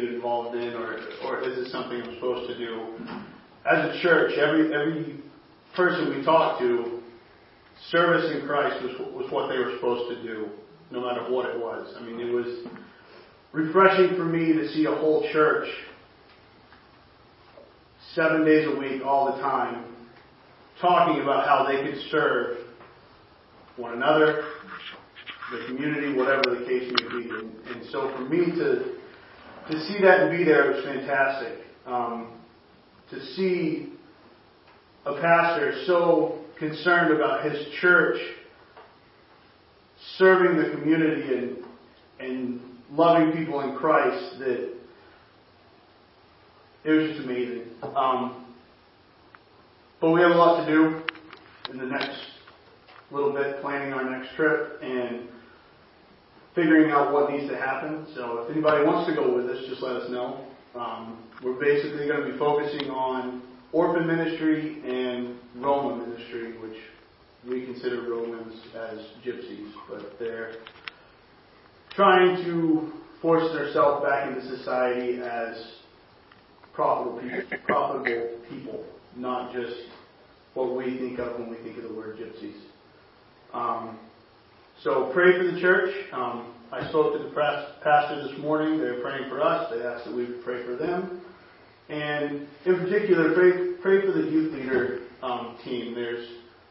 get involved in, or or is it something I'm supposed to do? As a church, every every person we talked to, service in Christ was was what they were supposed to do, no matter what it was. I mean, it was refreshing for me to see a whole church seven days a week, all the time, talking about how they could serve one another, the community, whatever the case may be. And, and so for me to to see that and be there was fantastic. Um, to see a pastor so concerned about his church serving the community and and loving people in Christ that it was just amazing. Um, but we have a lot to do in the next little bit, planning our next trip and figuring out what needs to happen. So if anybody wants to go with us, just let us know. Um, we're basically going to be focusing on orphan ministry and Roma ministry, which we consider Romans as gypsies, but they're trying to force themselves back into society as profitable people, profitable people, not just what we think of when we think of the word gypsies. Um, so pray for the church. Um, I spoke to the pastor this morning. They're praying for us. They asked that we pray for them. And in particular, pray, pray for the youth leader um, team. There's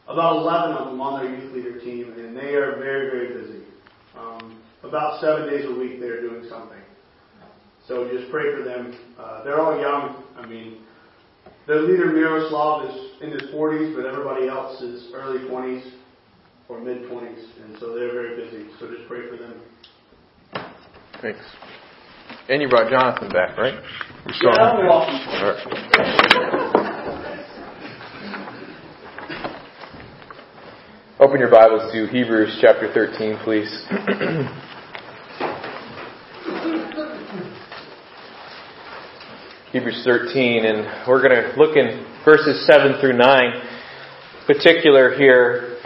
about 11 of them on their youth leader team, and they are very, very busy. Um, about seven days a week, they're doing something. So just pray for them. Uh, they're all young. I mean, their leader Miroslav is in his 40s, but everybody else is early 20s or mid 20s, and so they're very busy. So just pray for them. Thanks. And you brought Jonathan back, right? We saw yeah, him. All right. Open your Bibles to Hebrews chapter 13, please. Hebrews 13, and we're going to look in verses 7 through 9, particular here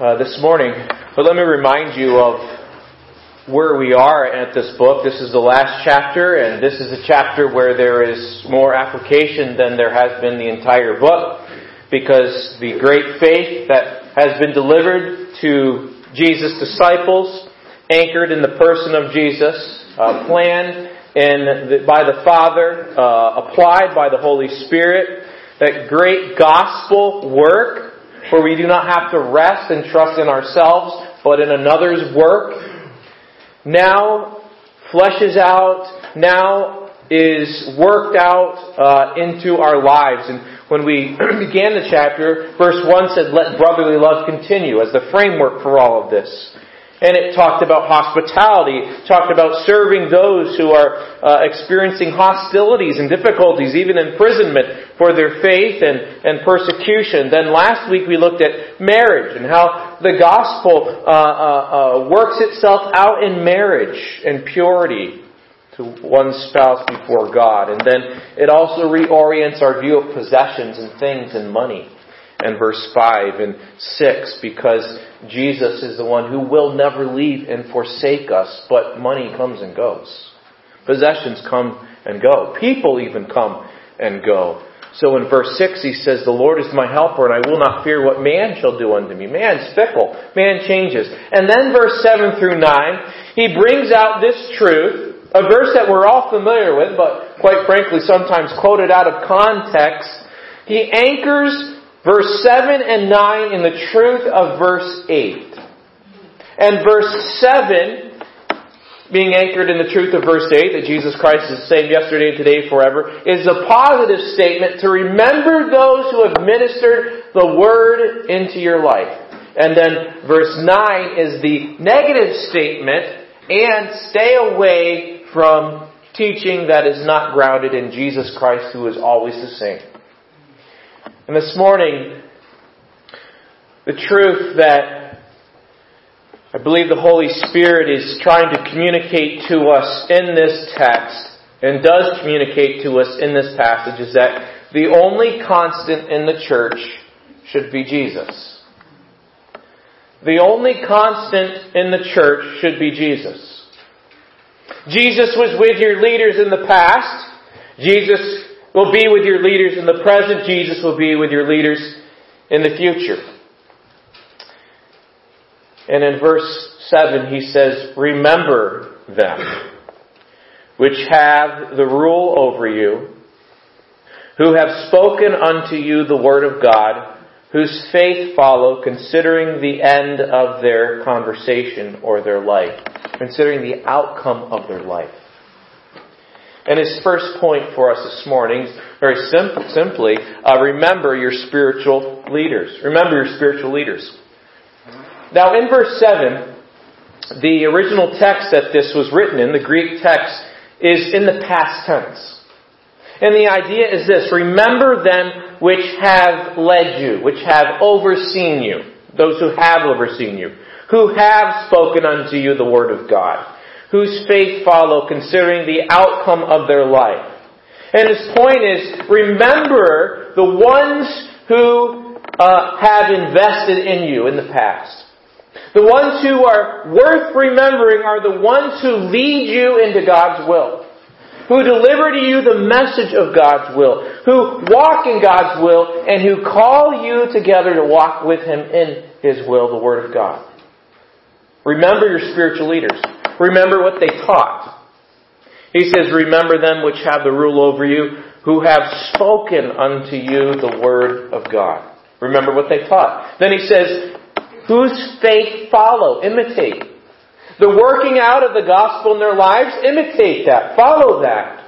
uh, this morning. But let me remind you of where we are at this book. This is the last chapter, and this is a chapter where there is more application than there has been the entire book, because the great faith that has been delivered to Jesus' disciples, anchored in the person of Jesus, uh, planned in the, by the Father, uh, applied by the Holy Spirit, that great gospel work where we do not have to rest and trust in ourselves, but in another's work, now fleshes out, now is worked out uh, into our lives. And when we began the chapter, verse 1 said, Let brotherly love continue as the framework for all of this. And it talked about hospitality, talked about serving those who are uh, experiencing hostilities and difficulties, even imprisonment for their faith and, and persecution. Then last week we looked at marriage and how the gospel uh, uh, uh works itself out in marriage and purity to one spouse before God. And then it also reorients our view of possessions and things and money and verse 5 and 6 because Jesus is the one who will never leave and forsake us, but money comes and goes. Possessions come and go. People even come and go. So in verse 6 he says, The Lord is my helper and I will not fear what man shall do unto me. Man's fickle. Man changes. And then verse 7 through 9, he brings out this truth, a verse that we're all familiar with, but quite frankly sometimes quoted out of context. He anchors verse 7 and 9 in the truth of verse 8. And verse 7, being anchored in the truth of verse 8, that Jesus Christ is the same yesterday, and today, forever, is a positive statement to remember those who have ministered the word into your life. And then verse 9 is the negative statement, and stay away from teaching that is not grounded in Jesus Christ, who is always the same. And this morning, the truth that I believe the Holy Spirit is trying to communicate to us in this text and does communicate to us in this passage is that the only constant in the church should be Jesus. The only constant in the church should be Jesus. Jesus was with your leaders in the past. Jesus will be with your leaders in the present. Jesus will be with your leaders in the future. And in verse 7, he says, Remember them, which have the rule over you, who have spoken unto you the word of God, whose faith follow, considering the end of their conversation or their life, considering the outcome of their life. And his first point for us this morning, is very sim- simply, uh, remember your spiritual leaders. Remember your spiritual leaders. Now, in verse 7, the original text that this was written in, the Greek text, is in the past tense. And the idea is this remember them which have led you, which have overseen you, those who have overseen you, who have spoken unto you the word of God, whose faith follow, considering the outcome of their life. And his point is remember the ones who uh, have invested in you in the past. The ones who are worth remembering are the ones who lead you into God's will, who deliver to you the message of God's will, who walk in God's will, and who call you together to walk with Him in His will, the Word of God. Remember your spiritual leaders. Remember what they taught. He says, Remember them which have the rule over you, who have spoken unto you the Word of God. Remember what they taught. Then he says, whose faith follow, imitate. The working out of the gospel in their lives, imitate that, follow that.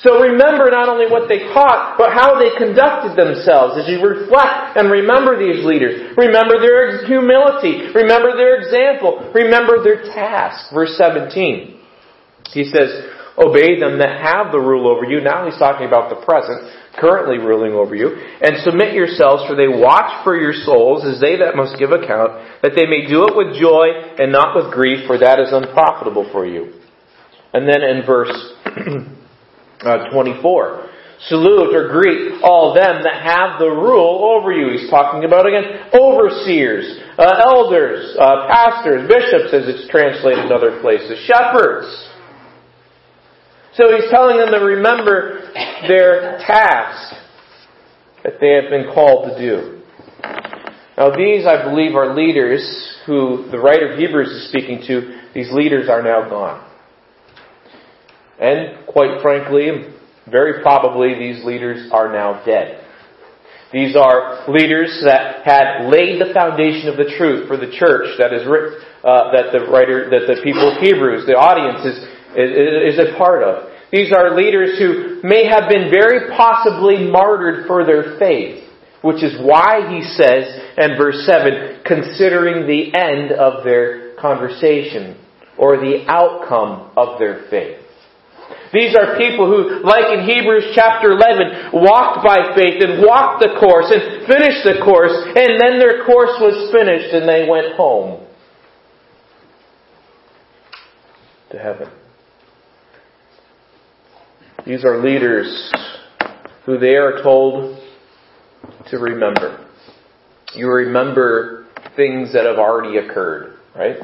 So remember not only what they taught, but how they conducted themselves as you reflect and remember these leaders. Remember their humility. Remember their example. Remember their task. Verse 17. He says, Obey them that have the rule over you. Now he's talking about the present currently ruling over you, and submit yourselves, for they watch for your souls as they that must give account, that they may do it with joy and not with grief, for that is unprofitable for you. And then in verse uh, 24, salute or greet all them that have the rule over you. He's talking about again overseers, uh, elders, uh, pastors, bishops, as it's translated in other places, shepherds. So he's telling them to remember their task that they have been called to do. Now these, I believe, are leaders who the writer of Hebrews is speaking to. These leaders are now gone. And quite frankly, very probably these leaders are now dead. These are leaders that had laid the foundation of the truth for the church that is uh, that the writer, that the people of Hebrews, the audience is, is, is a part of. These are leaders who may have been very possibly martyred for their faith, which is why he says in verse 7, considering the end of their conversation or the outcome of their faith. These are people who, like in Hebrews chapter 11, walked by faith and walked the course and finished the course, and then their course was finished and they went home to heaven. These are leaders who they are told to remember. You remember things that have already occurred, right?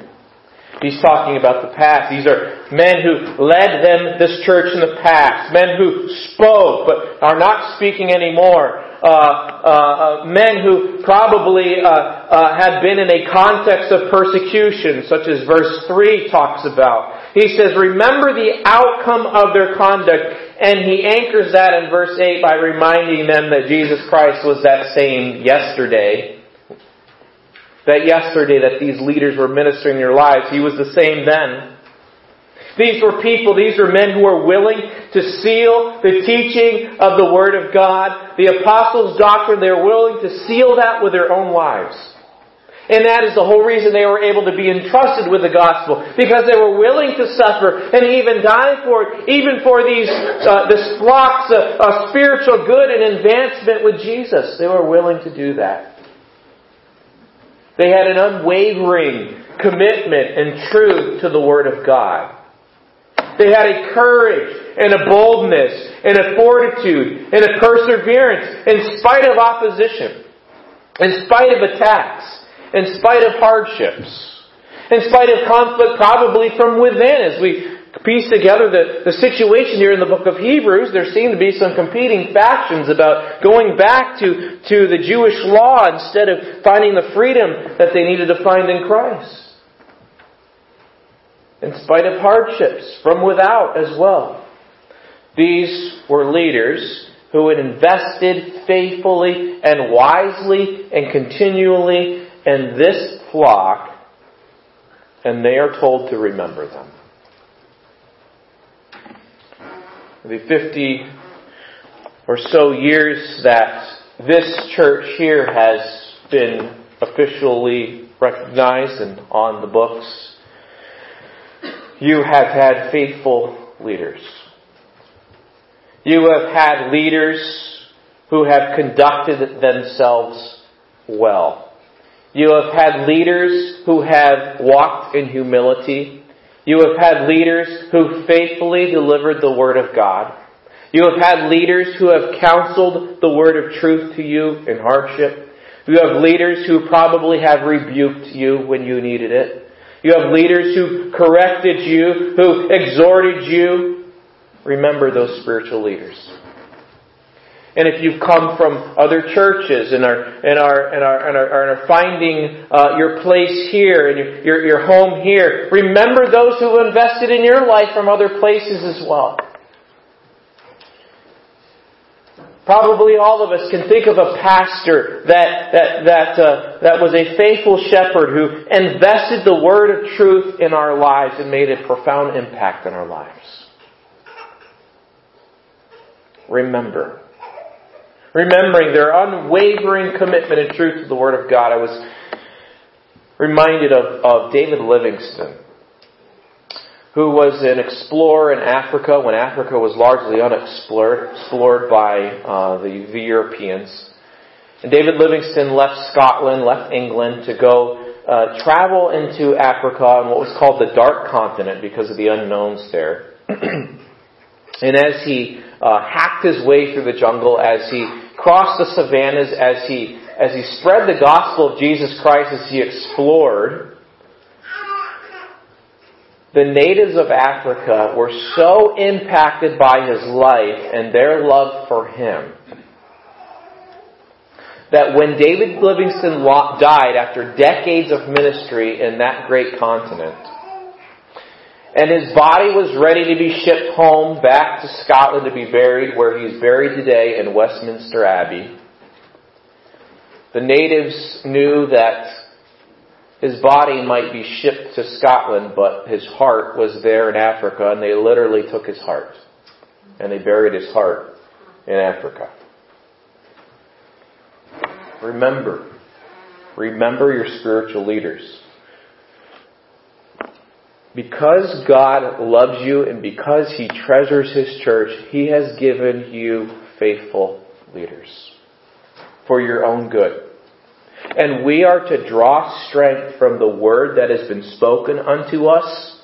He's talking about the past. These are men who led them, this church in the past. Men who spoke but are not speaking anymore. Uh, uh, uh, men who probably uh, uh, had been in a context of persecution, such as verse 3 talks about. He says, remember the outcome of their conduct and he anchors that in verse 8 by reminding them that Jesus Christ was that same yesterday. That yesterday that these leaders were ministering their lives, he was the same then. These were people, these were men who were willing to seal the teaching of the Word of God, the Apostles' doctrine, they were willing to seal that with their own lives. And that is the whole reason they were able to be entrusted with the gospel, because they were willing to suffer and even die for it, even for these uh, this flocks of spiritual good and advancement with Jesus. They were willing to do that. They had an unwavering commitment and truth to the Word of God. They had a courage and a boldness and a fortitude and a perseverance in spite of opposition, in spite of attacks in spite of hardships, in spite of conflict probably from within, as we piece together the, the situation here in the book of Hebrews, there seem to be some competing factions about going back to, to the Jewish law instead of finding the freedom that they needed to find in Christ. In spite of hardships from without as well. These were leaders who had invested faithfully and wisely and continually in this flock, and they are told to remember them. The 50 or so years that this church here has been officially recognized and on the books, you have had faithful leaders. You have had leaders who have conducted themselves well. You have had leaders who have walked in humility. You have had leaders who faithfully delivered the Word of God. You have had leaders who have counseled the Word of truth to you in hardship. You have leaders who probably have rebuked you when you needed it. You have leaders who corrected you, who exhorted you, Remember those spiritual leaders. And if you've come from other churches and are, and are, and are, and are, and are finding uh, your place here and your, your, your home here, remember those who have invested in your life from other places as well. Probably all of us can think of a pastor that that that uh, that was a faithful shepherd who invested the word of truth in our lives and made a profound impact in our lives remember. Remembering their unwavering commitment and truth to the Word of God. I was reminded of, of David Livingstone, who was an explorer in Africa when Africa was largely unexplored explored by uh, the, the Europeans. And David Livingstone left Scotland, left England to go uh, travel into Africa on what was called the Dark Continent because of the unknowns there. and as he uh, hacked his way through the jungle, as he crossed the savannas, as he, as he spread the gospel of Jesus Christ, as he explored, the natives of Africa were so impacted by his life and their love for him that when David Livingstone died after decades of ministry in that great continent, and his body was ready to be shipped home back to Scotland to be buried where he is buried today in Westminster Abbey. The natives knew that his body might be shipped to Scotland, but his heart was there in Africa, and they literally took his heart. And they buried his heart in Africa. Remember, remember your spiritual leaders. Because God loves you and because He treasures His church, He has given you faithful leaders for your own good. And we are to draw strength from the word that has been spoken unto us,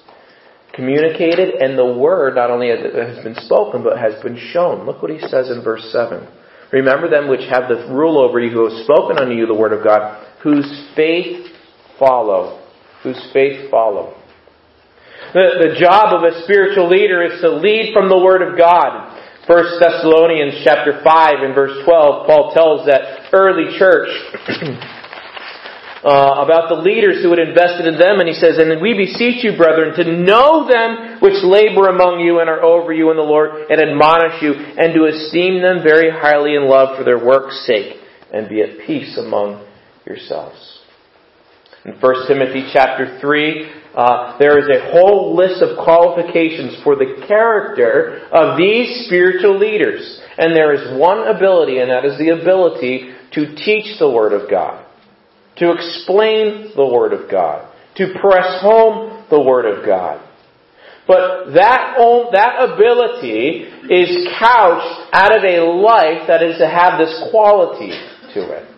communicated, and the word not only has been spoken, but has been shown. Look what he says in verse 7. Remember them which have the rule over you, who have spoken unto you the word of God, whose faith follow. Whose faith follow. The, the job of a spiritual leader is to lead from the Word of God. 1 Thessalonians chapter 5 and verse 12, Paul tells that early church uh, about the leaders who had invested in them, and he says, And we beseech you, brethren, to know them which labor among you and are over you in the Lord, and admonish you, and to esteem them very highly in love for their work's sake, and be at peace among yourselves. In 1 Timothy chapter 3, uh, there is a whole list of qualifications for the character of these spiritual leaders. And there is one ability, and that is the ability to teach the Word of God, to explain the Word of God, to press home the Word of God. But that, that ability is couched out of a life that is to have this quality to it.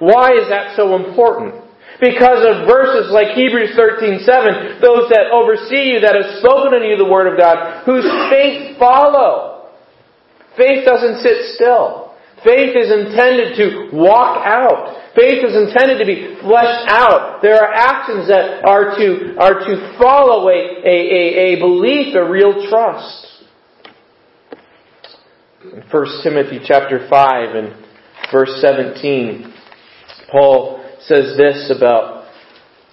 Why is that so important? Because of verses like Hebrews 13:7, those that oversee you, that have spoken unto you the word of God, whose faith follow. Faith doesn't sit still. Faith is intended to walk out. Faith is intended to be fleshed out. There are actions that are to, are to follow a, a, a, a belief, a real trust. In 1 Timothy chapter 5 and verse 17, Paul says this about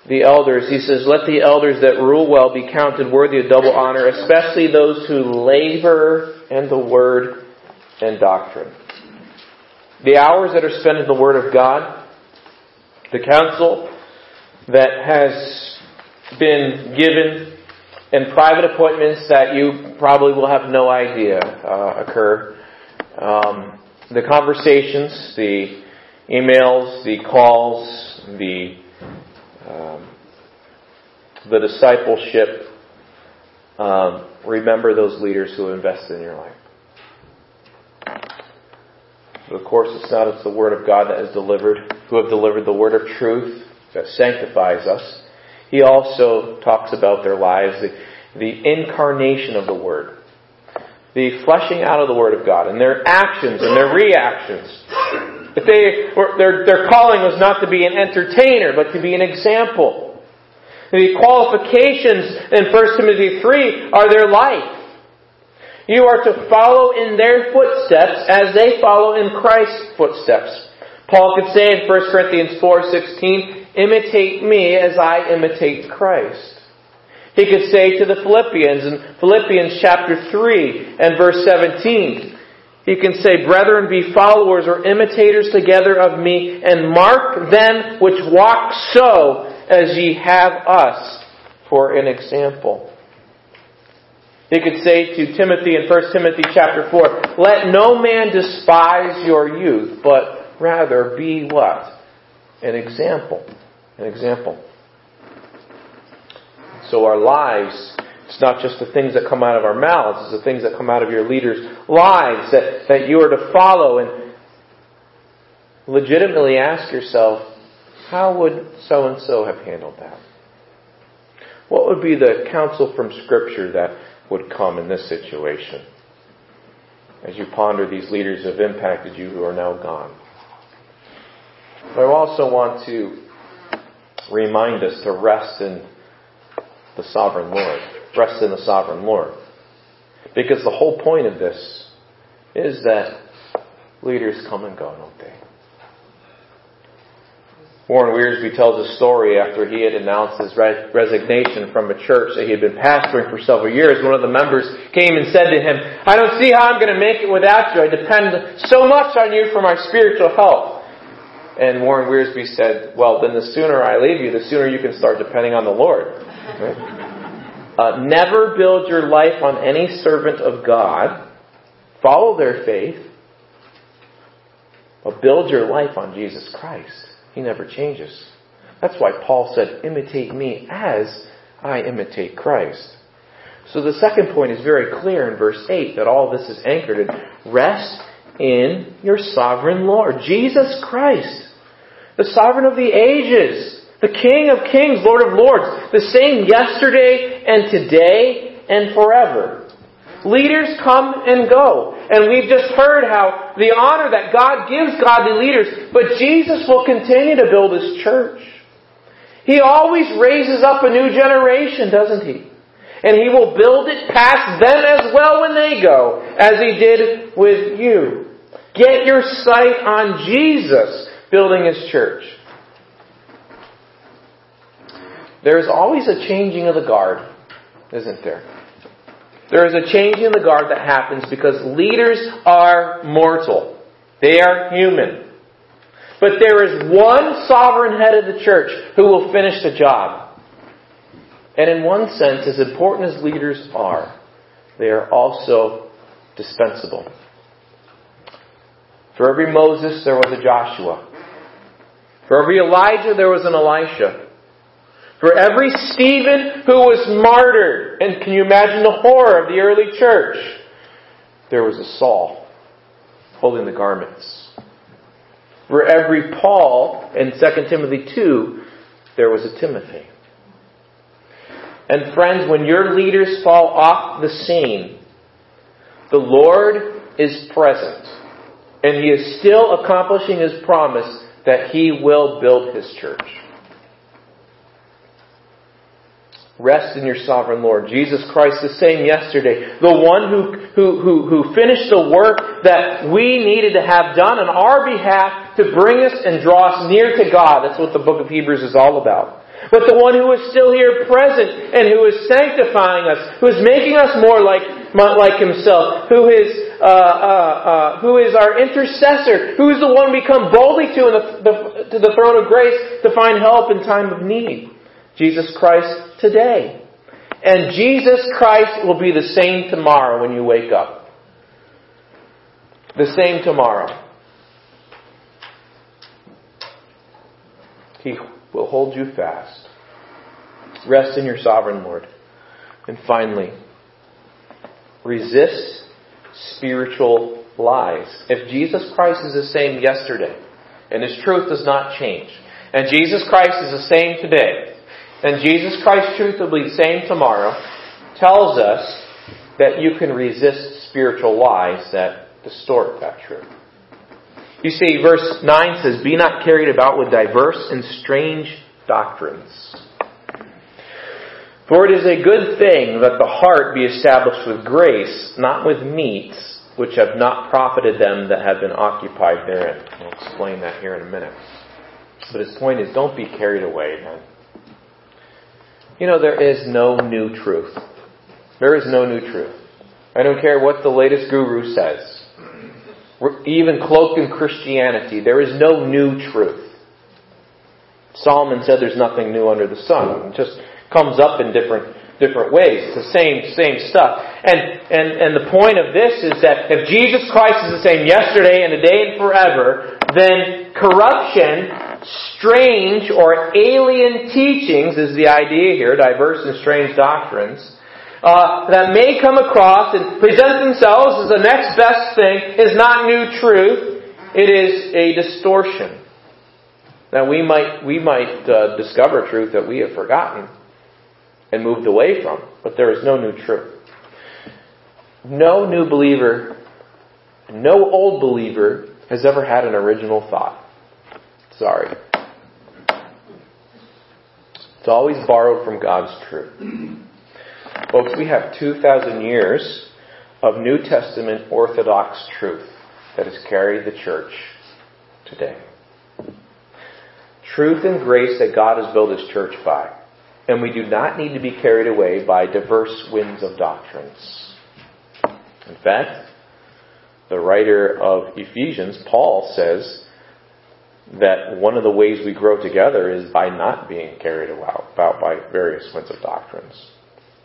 the elders. He says, Let the elders that rule well be counted worthy of double honor, especially those who labor in the word and doctrine. The hours that are spent in the Word of God, the counsel that has been given, and private appointments that you probably will have no idea uh, occur. Um, the conversations, the emails, the calls, the um, the discipleship. Um, remember those leaders who invested in your life. Of course, it's not it's the Word of God that is delivered, who have delivered the Word of truth that sanctifies us. He also talks about their lives, the, the incarnation of the Word, the fleshing out of the Word of God, and their actions and their reactions. If they were, their, their calling was not to be an entertainer, but to be an example. The qualifications in 1 Timothy 3 are their life. You are to follow in their footsteps as they follow in Christ's footsteps. Paul could say in 1 Corinthians 4:16, "Imitate me as I imitate Christ." He could say to the Philippians in Philippians chapter 3 and verse 17, he can say, Brethren, be followers or imitators together of me, and mark them which walk so as ye have us for an example. He could say to Timothy in 1 Timothy chapter 4, Let no man despise your youth, but rather be what? An example. An example. So our lives, it's not just the things that come out of our mouths, it's the things that come out of your leaders' lives that, that you are to follow and legitimately ask yourself, how would so and so have handled that? What would be the counsel from Scripture that would come in this situation as you ponder these leaders who have impacted you who are now gone. But I also want to remind us to rest in the sovereign Lord. Rest in the sovereign Lord. Because the whole point of this is that leaders come and go, don't they? Warren Wiersbe tells a story after he had announced his resignation from a church that he had been pastoring for several years. One of the members came and said to him, I don't see how I'm going to make it without you. I depend so much on you for my spiritual health. And Warren Wiersbe said, Well, then the sooner I leave you, the sooner you can start depending on the Lord. Right? Uh, never build your life on any servant of God. Follow their faith. But build your life on Jesus Christ. He never changes. That's why Paul said, imitate me as I imitate Christ. So the second point is very clear in verse 8 that all this is anchored in rest in your sovereign Lord, Jesus Christ, the sovereign of the ages, the King of kings, Lord of lords, the same yesterday and today and forever. Leaders come and go. And we've just heard how the honor that God gives godly leaders, but Jesus will continue to build His church. He always raises up a new generation, doesn't He? And He will build it past them as well when they go, as He did with you. Get your sight on Jesus building His church. There's always a changing of the guard, isn't there? There is a change in the guard that happens because leaders are mortal. They are human. But there is one sovereign head of the church who will finish the job. And in one sense, as important as leaders are, they are also dispensable. For every Moses, there was a Joshua. For every Elijah, there was an Elisha. For every Stephen who was martyred, and can you imagine the horror of the early church? There was a Saul holding the garments. For every Paul in 2 Timothy 2, there was a Timothy. And friends, when your leaders fall off the scene, the Lord is present. And He is still accomplishing His promise that He will build His church. Rest in your sovereign Lord. Jesus Christ the same yesterday. The one who, who, who, who finished the work that we needed to have done on our behalf to bring us and draw us near to God. That's what the book of Hebrews is all about. But the one who is still here present and who is sanctifying us, who is making us more like, like himself, who is, uh, uh, uh, who is our intercessor, who is the one we come boldly to, the, the, to the throne of grace to find help in time of need. Jesus Christ today. And Jesus Christ will be the same tomorrow when you wake up. The same tomorrow. He will hold you fast. Rest in your sovereign Lord. And finally, resist spiritual lies. If Jesus Christ is the same yesterday, and His truth does not change, and Jesus Christ is the same today, and Jesus Christ, truth will be the same tomorrow, tells us that you can resist spiritual lies that distort that truth. You see, verse 9 says, Be not carried about with diverse and strange doctrines. For it is a good thing that the heart be established with grace, not with meats, which have not profited them that have been occupied therein. I'll explain that here in a minute. But his point is, don't be carried away. You know, there is no new truth. There is no new truth. I don't care what the latest guru says. Even cloaked in Christianity, there is no new truth. Solomon said there's nothing new under the sun. It just comes up in different different ways. It's the same same stuff. And and and the point of this is that if Jesus Christ is the same yesterday and today and forever, then corruption strange or alien teachings is the idea here, diverse and strange doctrines, uh, that may come across and present themselves as the next best thing is not new truth. It is a distortion. Now we might we might uh, discover truth that we have forgotten and moved away from, but there is no new truth. No new believer, no old believer has ever had an original thought. Sorry. It's always borrowed from God's truth. Folks, we have 2,000 years of New Testament Orthodox truth that has carried the church today. Truth and grace that God has built His church by. And we do not need to be carried away by diverse winds of doctrines. In fact, the writer of Ephesians, Paul, says that one of the ways we grow together is by not being carried about by various winds of doctrines.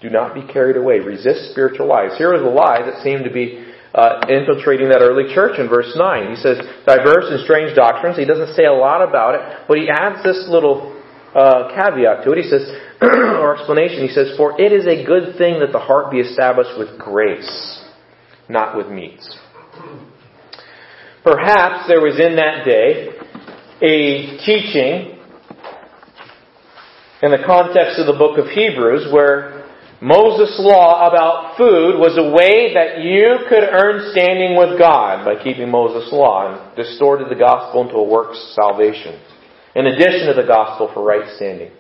Do not be carried away. Resist spiritual lies. Here is a lie that seemed to be uh, infiltrating that early church in verse 9. He says, diverse and strange doctrines. He doesn't say a lot about it, but he adds this little uh, caveat to it. He says, or explanation, he says, For it is a good thing that the heart be established with grace, not with meats. Perhaps there was in that day a teaching in the context of the book of Hebrews where Moses' law about food was a way that you could earn standing with God by keeping Moses' law and distorted the gospel into a works salvation, in addition to the gospel for right standing.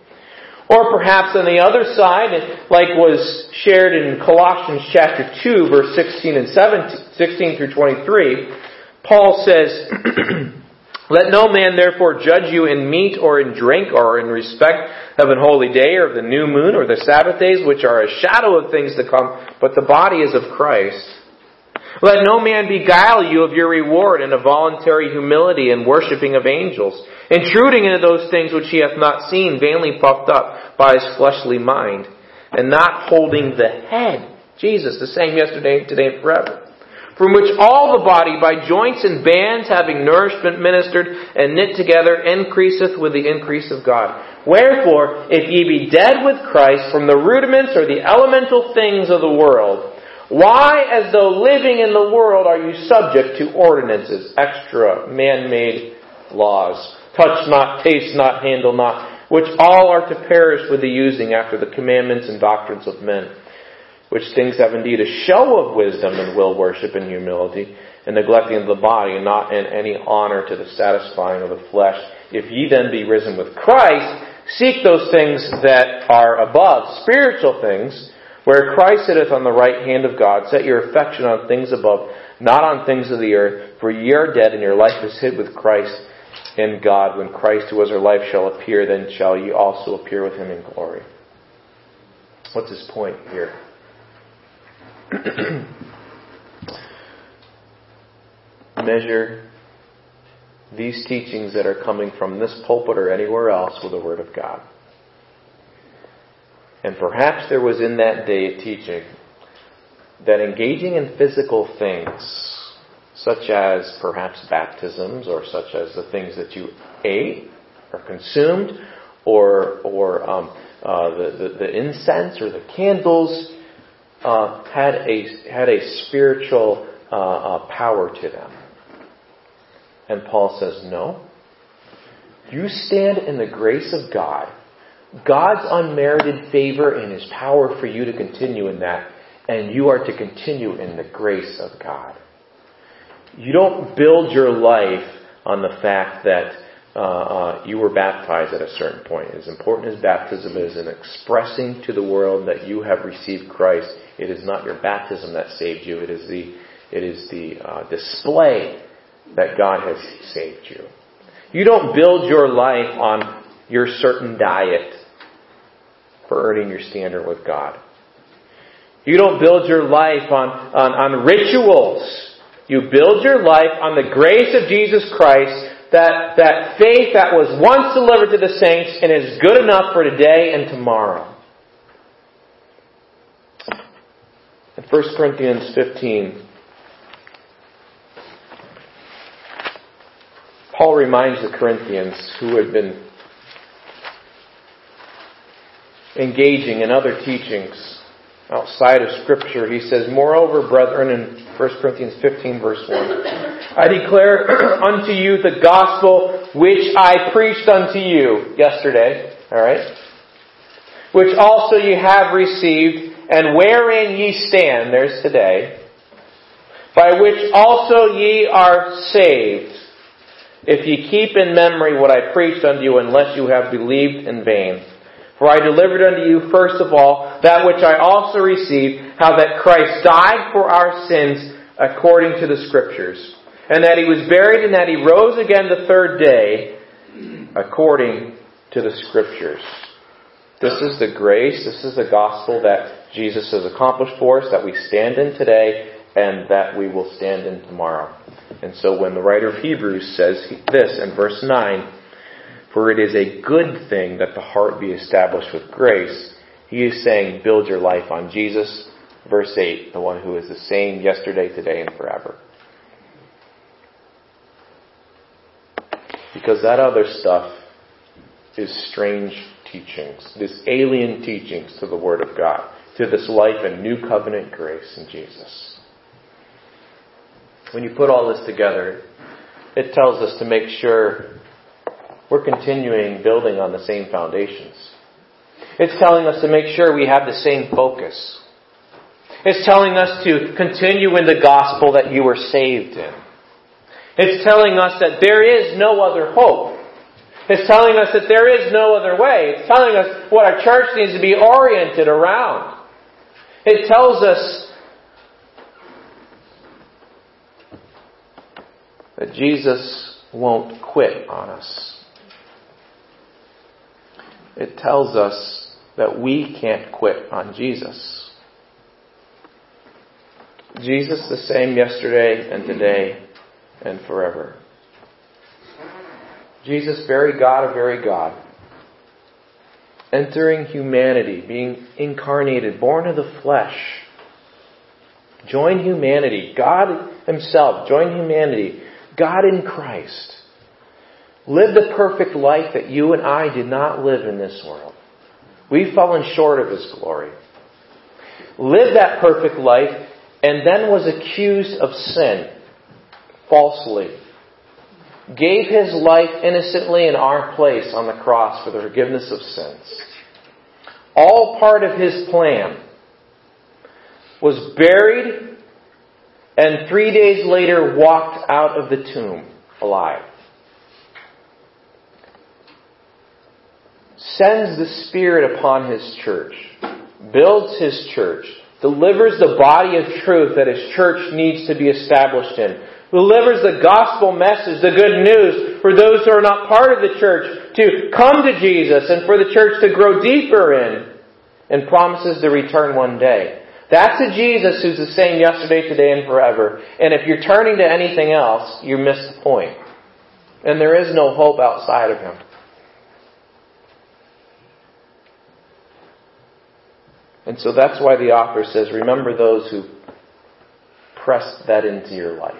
Or perhaps on the other side, like was shared in Colossians chapter 2, verse 16 and 17, 16 through 23, Paul says, Let no man therefore judge you in meat or in drink or in respect of an holy day or of the new moon or the Sabbath days, which are a shadow of things to come, but the body is of Christ. Let no man beguile you of your reward in a voluntary humility and worshipping of angels, intruding into those things which he hath not seen, vainly puffed up by his fleshly mind, and not holding the head, Jesus, the same yesterday, today, and forever from which all the body by joints and bands having nourishment ministered and knit together increaseth with the increase of God. Wherefore, if ye be dead with Christ from the rudiments or the elemental things of the world, why, as though living in the world, are you subject to ordinances, extra man-made laws? Touch not, taste not, handle not, which all are to perish with the using after the commandments and doctrines of men which things have indeed a show of wisdom and will worship and humility, and neglecting the body, and not in any honor to the satisfying of the flesh. If ye then be risen with Christ, seek those things that are above, spiritual things, where Christ sitteth on the right hand of God. Set your affection on things above, not on things of the earth, for ye are dead, and your life is hid with Christ in God. When Christ, who was our life, shall appear, then shall ye also appear with him in glory. What's his point here? Measure these teachings that are coming from this pulpit or anywhere else with the Word of God. And perhaps there was in that day a teaching that engaging in physical things, such as perhaps baptisms or such as the things that you ate or consumed, or, or um, uh, the, the, the, incense or the candles, uh, had, a, had a spiritual uh, uh power to them. And Paul says, no. You stand in the grace of God, God's unmerited favor and His power for you to continue in that, and you are to continue in the grace of God. You don't build your life on the fact that uh, uh, you were baptized at a certain point. As important as baptism is in expressing to the world that you have received Christ, it is not your baptism that saved you. It is the it is the uh, display that God has saved you. You don't build your life on your certain diet for earning your standard with God. You don't build your life on, on, on rituals. You build your life on the grace of Jesus Christ, that, that faith that was once delivered to the saints and is good enough for today and tomorrow. In 1 Corinthians 15, Paul reminds the Corinthians who had been engaging in other teachings outside of Scripture. He says, Moreover, brethren, in 1 Corinthians 15, verse 1, I declare unto you the gospel which I preached unto you yesterday, alright? Which also ye have received, and wherein ye stand, there's today, by which also ye are saved if ye keep in memory what I preached unto you, unless you have believed in vain. For I delivered unto you first of all that which I also received, how that Christ died for our sins according to the Scriptures, and that he was buried, and that he rose again the third day according to the Scriptures. This is the grace, this is the gospel that Jesus has accomplished for us, that we stand in today, and that we will stand in tomorrow. And so when the writer of Hebrews says this in verse 9, for it is a good thing that the heart be established with grace, he is saying, build your life on Jesus. Verse 8, the one who is the same yesterday, today, and forever. Because that other stuff is strange teachings, this alien teachings to the Word of God, to this life and new covenant grace in Jesus when you put all this together, it tells us to make sure we're continuing building on the same foundations. It's telling us to make sure we have the same focus. It's telling us to continue in the gospel that you were saved in. It's telling us that there is no other hope. It's telling us that there is no other way. It's telling us what our church needs to be oriented around. It tells us that Jesus won't quit on us. It tells us that we can't quit on Jesus. Jesus the same yesterday and today and forever. Jesus, very God of very God, entering humanity, being incarnated, born of the flesh. Join humanity. God Himself join humanity God in Christ lived the perfect life that you and I did not live in this world. We've fallen short of His glory. Lived that perfect life and then was accused of sin falsely. Gave His life innocently in our place on the cross for the forgiveness of sins. All part of His plan was buried, and three days later walked out of the tomb alive. Sends the Spirit upon His church, builds His church, delivers the body of truth that His church needs to be established in, delivers the gospel message, the good news for those who are not part of the church to come to Jesus and for the church to grow deeper in, and promises to return one day. That's a Jesus who's the same yesterday, today, and forever. And if you're turning to anything else, you miss the point. And there is no hope outside of Him. And so that's why the author says, remember those who pressed that into your life.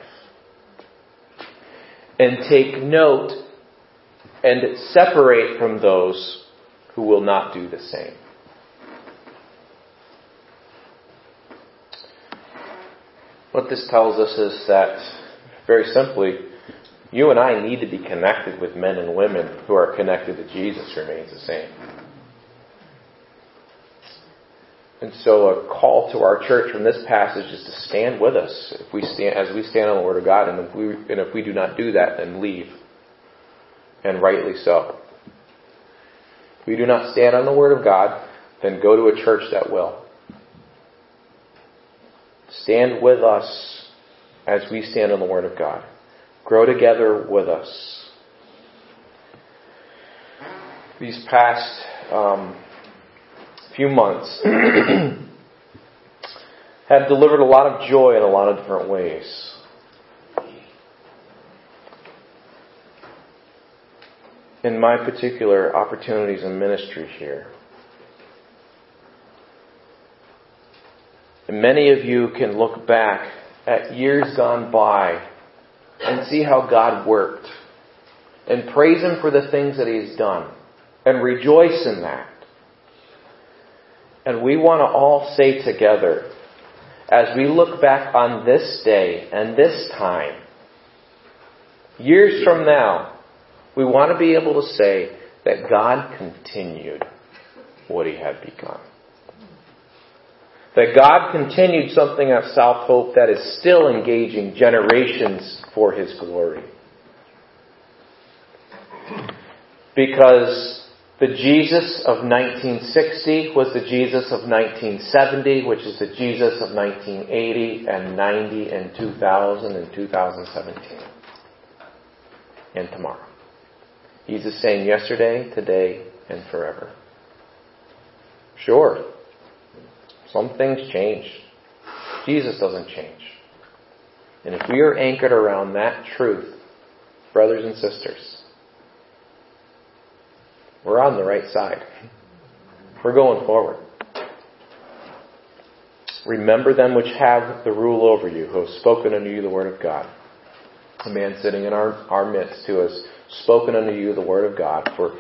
And take note and separate from those who will not do the same. What this tells us is that, very simply, you and I need to be connected with men and women who are connected to Jesus remains the same. And so a call to our church from this passage is to stand with us if we stand, as we stand on the Word of God. And if we, and if we do not do that, then leave. And rightly so. If we do not stand on the Word of God, then go to a church that will. Stand with us as we stand on the Word of God. Grow together with us. These past um, few months have delivered a lot of joy in a lot of different ways. In my particular opportunities in ministry here, And many of you can look back at years gone by and see how God worked and praise Him for the things that He's done and rejoice in that. And we want to all say together, as we look back on this day and this time, years from now, we want to be able to say that God continued what He had begun. That God continued something at South Hope that is still engaging generations for His glory. Because the Jesus of 1960 was the Jesus of 1970, which is the Jesus of 1980 and 90 and 2000 and 2017. And tomorrow. He's the same yesterday, today, and forever. Sure, some things change. Jesus doesn't change. And if we are anchored around that truth, brothers and sisters, we're on the right side. We're going forward. Remember them which have the rule over you, who have spoken unto you the word of God. A man sitting in our, our midst who has spoken unto you the word of God for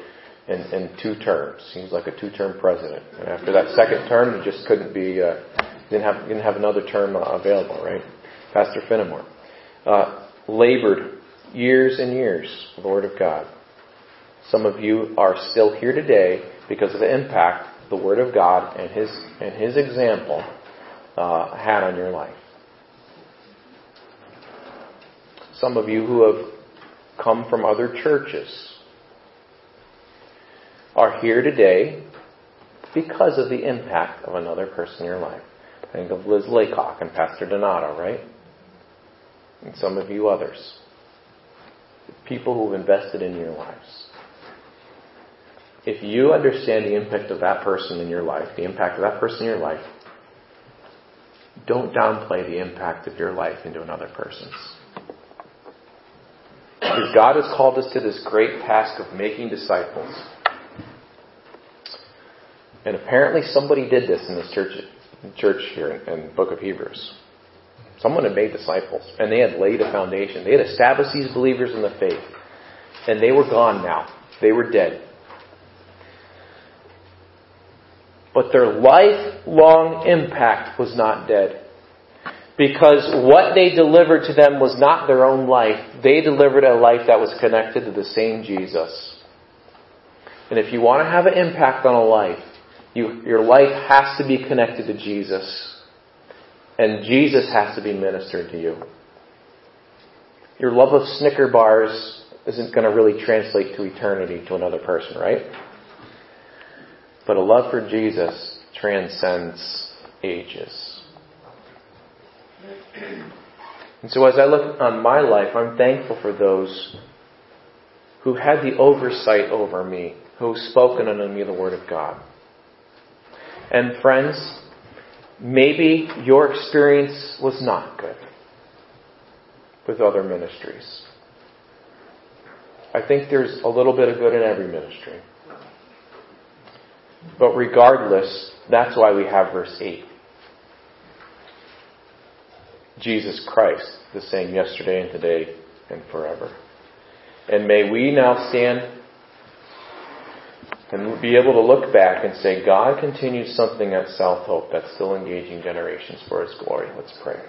in, in two terms. Seems like a two-term president. And after that second term, he just couldn't be, uh, didn't have didn't have another term uh, available, right? Pastor Fenimore uh, labored years and years the Word of God. Some of you are still here today because of the impact the Word of God and His and His example uh, had on your life. Some of you who have come from other churches are here today because of the impact of another person in your life. Think of Liz Laycock and Pastor Donato, right? And some of you others. People who've invested in your lives. If you understand the impact of that person in your life, the impact of that person in your life, don't downplay the impact of your life into another person's. Because God has called us to this great task of making disciples. And apparently somebody did this in this church, church here in, in the book of Hebrews. Someone had made disciples, and they had laid a foundation. They had established these believers in the faith. And they were gone now. They were dead. But their lifelong impact was not dead. Because what they delivered to them was not their own life. They delivered a life that was connected to the same Jesus. And if you want to have an impact on a life, you, your life has to be connected to Jesus. And Jesus has to be ministered to you. Your love of Snicker bars isn't going to really translate to eternity to another person, right? But a love for Jesus transcends ages. And so as I look on my life, I'm thankful for those who had the oversight over me, who spoken unto me the Word of God. And friends, maybe your experience was not good with other ministries. I think there's a little bit of good in every ministry. But regardless, that's why we have verse 8. Jesus Christ, the same yesterday and today and forever. And may we now stand and be able to look back and say, God continues something at South Hope that's still engaging generations for His glory. Let's pray.